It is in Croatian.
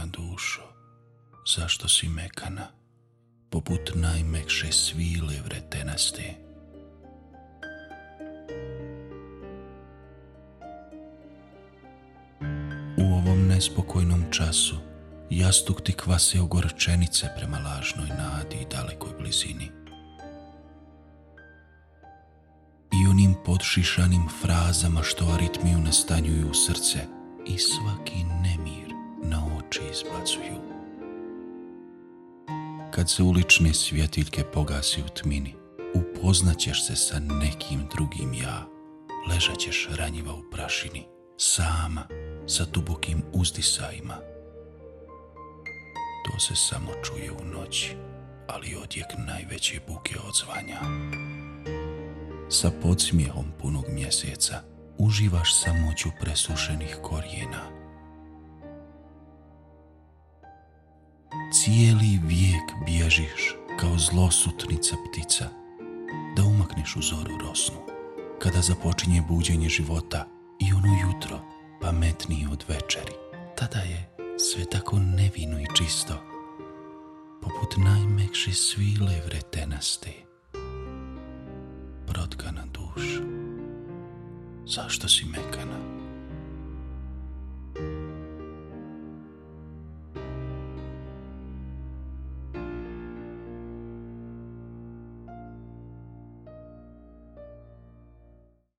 Protkana dušo, zašto si mekana, poput najmekše svile vretenaste? U ovom nespokojnom času jastuk ti kvase ogorčenice prema lažnoj nadi i dalekoj blizini. I onim podšišanim frazama što aritmiju nastanjuju u srce i svaki nemir na oči izbacuju. Kad se ulične svjetiljke pogasi u tmini, upoznaćeš se sa nekim drugim ja, ležaćeš ranjiva u prašini, sama, sa dubokim uzdisajima. To se samo čuje u noći, ali odjek najveće buke odzvanja. Sa podsmijehom punog mjeseca uživaš samoću presušenih korijena. Cijeli vijek bježiš kao zlosutnica ptica, da umakneš u zoru rosnu, kada započinje buđenje života i ono jutro pametnije od večeri. Tada je sve tako nevino i čisto, poput najmekše svile vretenaste. Protkana duša, zašto si mekana?